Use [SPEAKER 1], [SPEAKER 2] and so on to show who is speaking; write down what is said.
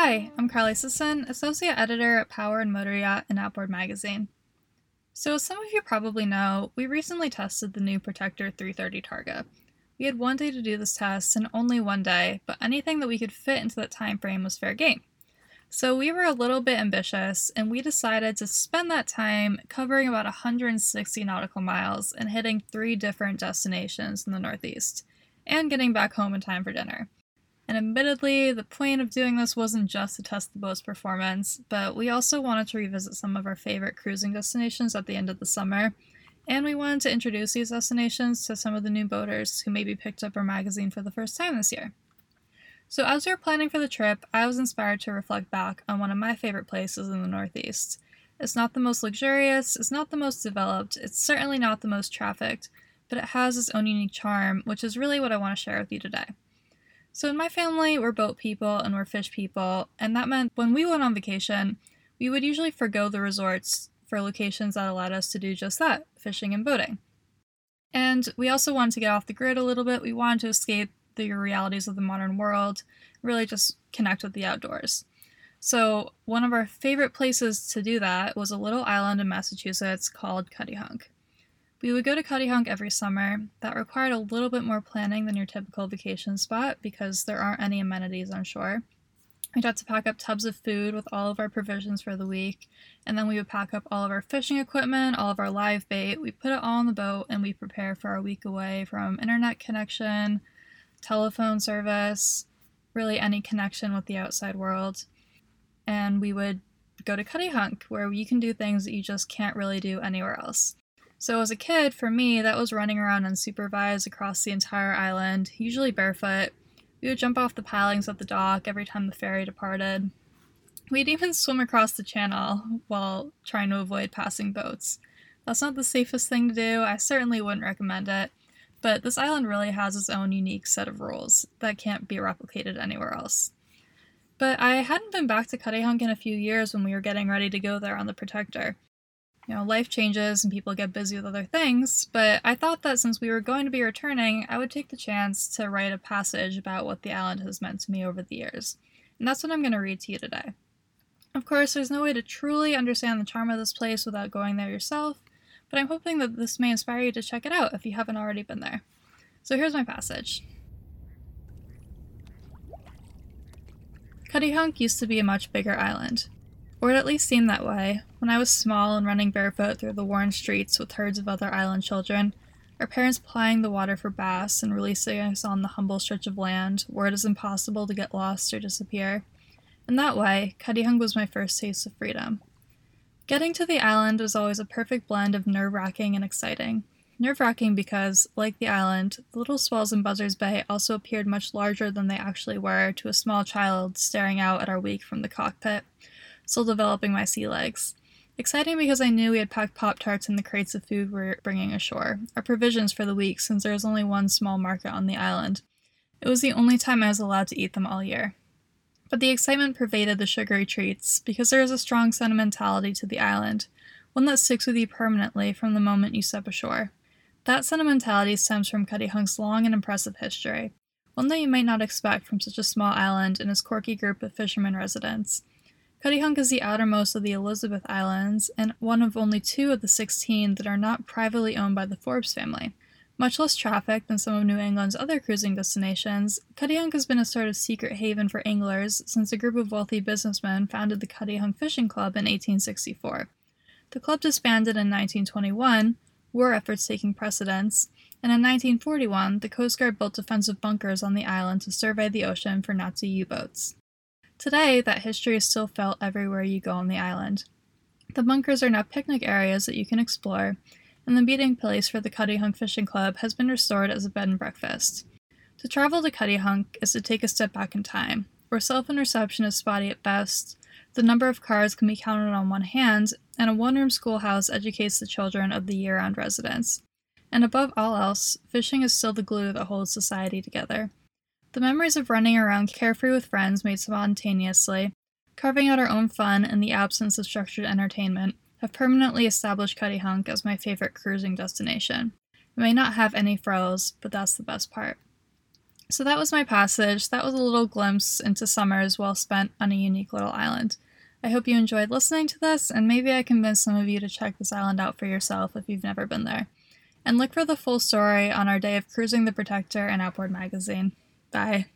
[SPEAKER 1] Hi, I'm Carly Sisson, Associate Editor at Power and Motor Yacht and Outboard Magazine. So, as some of you probably know, we recently tested the new Protector 330 Targa. We had one day to do this test and only one day, but anything that we could fit into that time frame was fair game. So we were a little bit ambitious and we decided to spend that time covering about 160 nautical miles and hitting three different destinations in the Northeast and getting back home in time for dinner. And admittedly, the point of doing this wasn't just to test the boat's performance, but we also wanted to revisit some of our favorite cruising destinations at the end of the summer. And we wanted to introduce these destinations to some of the new boaters who maybe picked up our magazine for the first time this year. So, as we were planning for the trip, I was inspired to reflect back on one of my favorite places in the Northeast. It's not the most luxurious, it's not the most developed, it's certainly not the most trafficked, but it has its own unique charm, which is really what I want to share with you today. So, in my family, we're boat people and we're fish people, and that meant when we went on vacation, we would usually forego the resorts for locations that allowed us to do just that fishing and boating. And we also wanted to get off the grid a little bit. We wanted to escape the realities of the modern world, really just connect with the outdoors. So, one of our favorite places to do that was a little island in Massachusetts called Cuttyhunk. We would go to Cuttyhunk every summer. That required a little bit more planning than your typical vacation spot because there aren't any amenities on shore. We'd have to pack up tubs of food with all of our provisions for the week, and then we would pack up all of our fishing equipment, all of our live bait. We put it all on the boat and we prepare for our week away from internet connection, telephone service, really any connection with the outside world. And we would go to Cuttyhunk, where you can do things that you just can't really do anywhere else. So, as a kid, for me, that was running around unsupervised across the entire island, usually barefoot. We would jump off the pilings at the dock every time the ferry departed. We'd even swim across the channel while trying to avoid passing boats. That's not the safest thing to do, I certainly wouldn't recommend it, but this island really has its own unique set of rules that can't be replicated anywhere else. But I hadn't been back to Cuttyhunk in a few years when we were getting ready to go there on the Protector. You know, life changes and people get busy with other things, but I thought that since we were going to be returning, I would take the chance to write a passage about what the island has meant to me over the years. And that's what I'm going to read to you today. Of course, there's no way to truly understand the charm of this place without going there yourself, but I'm hoping that this may inspire you to check it out if you haven't already been there. So here's my passage. Cuttyhunk used to be a much bigger island, or it at least seemed that way. When I was small and running barefoot through the worn streets with herds of other island children, our parents plying the water for bass and releasing us on the humble stretch of land where it is impossible to get lost or disappear. In that way, Cuttyhunk was my first taste of freedom. Getting to the island was always a perfect blend of nerve wracking and exciting. Nerve wracking because, like the island, the little swells in Buzzards Bay also appeared much larger than they actually were to a small child staring out at our wake from the cockpit, still developing my sea legs. Exciting because I knew we had packed Pop Tarts in the crates of food we were bringing ashore, our provisions for the week since there was only one small market on the island. It was the only time I was allowed to eat them all year. But the excitement pervaded the sugary treats because there is a strong sentimentality to the island, one that sticks with you permanently from the moment you step ashore. That sentimentality stems from Cuttyhunk's long and impressive history, one that you might not expect from such a small island and its quirky group of fishermen residents. Cuttyhunk is the outermost of the Elizabeth Islands and one of only two of the 16 that are not privately owned by the Forbes family. Much less traffic than some of New England's other cruising destinations, Cuttyhunk has been a sort of secret haven for anglers since a group of wealthy businessmen founded the Cuttyhunk Fishing Club in 1864. The club disbanded in 1921, war efforts taking precedence, and in 1941, the Coast Guard built defensive bunkers on the island to survey the ocean for Nazi U boats. Today, that history is still felt everywhere you go on the island. The bunkers are now picnic areas that you can explore, and the meeting place for the Cuttyhunk Fishing Club has been restored as a bed and breakfast. To travel to Cuttyhunk is to take a step back in time, where cell phone reception is spotty at best, the number of cars can be counted on one hand, and a one room schoolhouse educates the children of the year round residents. And above all else, fishing is still the glue that holds society together. The memories of running around carefree with friends made spontaneously, carving out our own fun in the absence of structured entertainment, have permanently established Cuttyhunk as my favorite cruising destination. It may not have any frills, but that's the best part. So that was my passage. That was a little glimpse into summers well spent on a unique little island. I hope you enjoyed listening to this, and maybe I convinced some of you to check this island out for yourself if you've never been there. And look for the full story on our day of cruising the Protector and Outboard magazine. Bye.